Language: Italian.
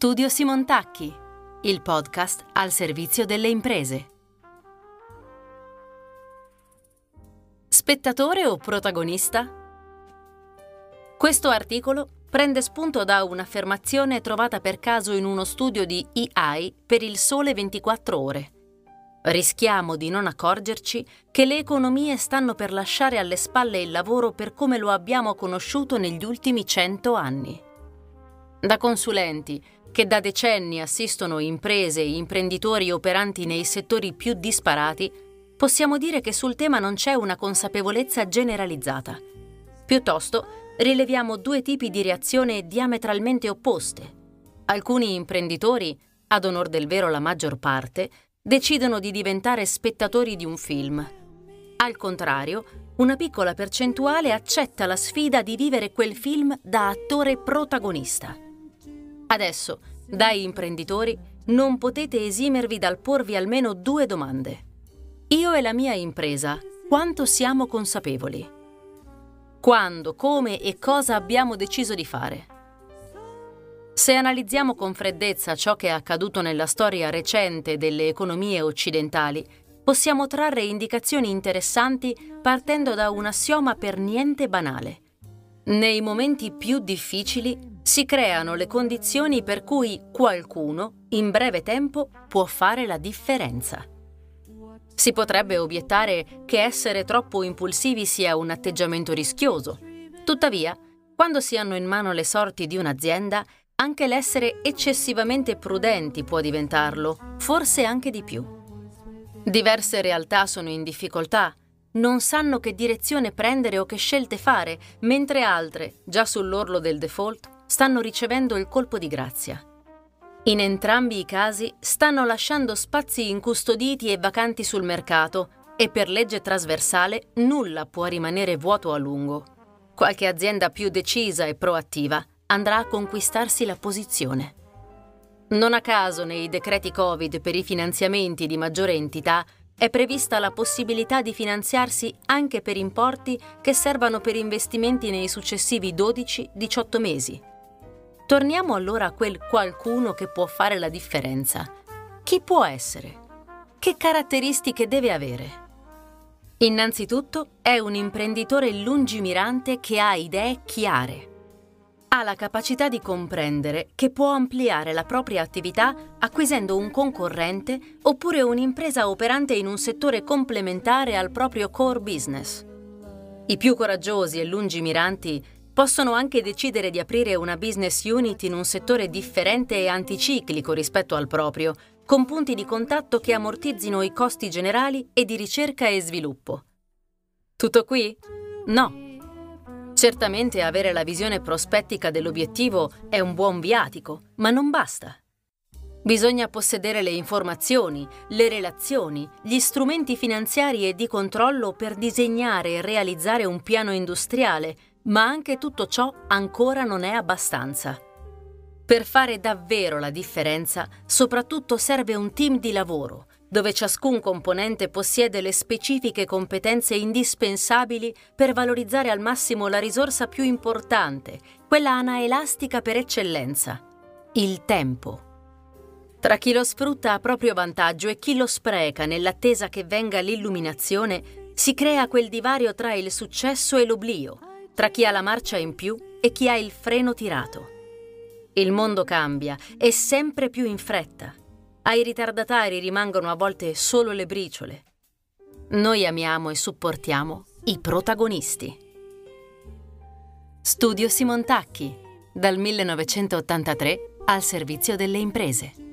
Studio Simontacchi, il podcast al servizio delle imprese. Spettatore o protagonista? Questo articolo prende spunto da un'affermazione trovata per caso in uno studio di EI per il sole 24 ore. Rischiamo di non accorgerci che le economie stanno per lasciare alle spalle il lavoro per come lo abbiamo conosciuto negli ultimi cento anni. Da consulenti, che da decenni assistono imprese e imprenditori operanti nei settori più disparati, possiamo dire che sul tema non c'è una consapevolezza generalizzata. Piuttosto, rileviamo due tipi di reazione diametralmente opposte. Alcuni imprenditori, ad onor del vero la maggior parte, decidono di diventare spettatori di un film. Al contrario, una piccola percentuale accetta la sfida di vivere quel film da attore protagonista. Adesso, dai imprenditori, non potete esimervi dal porvi almeno due domande. Io e la mia impresa, quanto siamo consapevoli? Quando, come e cosa abbiamo deciso di fare? Se analizziamo con freddezza ciò che è accaduto nella storia recente delle economie occidentali, possiamo trarre indicazioni interessanti partendo da un assioma per niente banale. Nei momenti più difficili si creano le condizioni per cui qualcuno, in breve tempo, può fare la differenza. Si potrebbe obiettare che essere troppo impulsivi sia un atteggiamento rischioso. Tuttavia, quando si hanno in mano le sorti di un'azienda, anche l'essere eccessivamente prudenti può diventarlo, forse anche di più. Diverse realtà sono in difficoltà, non sanno che direzione prendere o che scelte fare, mentre altre, già sull'orlo del default, stanno ricevendo il colpo di grazia. In entrambi i casi stanno lasciando spazi incustoditi e vacanti sul mercato e per legge trasversale nulla può rimanere vuoto a lungo. Qualche azienda più decisa e proattiva andrà a conquistarsi la posizione. Non a caso nei decreti Covid per i finanziamenti di maggiore entità è prevista la possibilità di finanziarsi anche per importi che servano per investimenti nei successivi 12-18 mesi. Torniamo allora a quel qualcuno che può fare la differenza. Chi può essere? Che caratteristiche deve avere? Innanzitutto è un imprenditore lungimirante che ha idee chiare. Ha la capacità di comprendere che può ampliare la propria attività acquisendo un concorrente oppure un'impresa operante in un settore complementare al proprio core business. I più coraggiosi e lungimiranti possono anche decidere di aprire una business unit in un settore differente e anticiclico rispetto al proprio, con punti di contatto che ammortizzino i costi generali e di ricerca e sviluppo. Tutto qui? No. Certamente avere la visione prospettica dell'obiettivo è un buon viatico, ma non basta. Bisogna possedere le informazioni, le relazioni, gli strumenti finanziari e di controllo per disegnare e realizzare un piano industriale ma anche tutto ciò ancora non è abbastanza. Per fare davvero la differenza, soprattutto serve un team di lavoro, dove ciascun componente possiede le specifiche competenze indispensabili per valorizzare al massimo la risorsa più importante, quella anaelastica per eccellenza, il tempo. Tra chi lo sfrutta a proprio vantaggio e chi lo spreca nell'attesa che venga l'illuminazione, si crea quel divario tra il successo e l'oblio, tra chi ha la marcia in più e chi ha il freno tirato. Il mondo cambia e sempre più in fretta. Ai ritardatari rimangono a volte solo le briciole. Noi amiamo e supportiamo i protagonisti. Studio Simontacchi, dal 1983 al servizio delle imprese.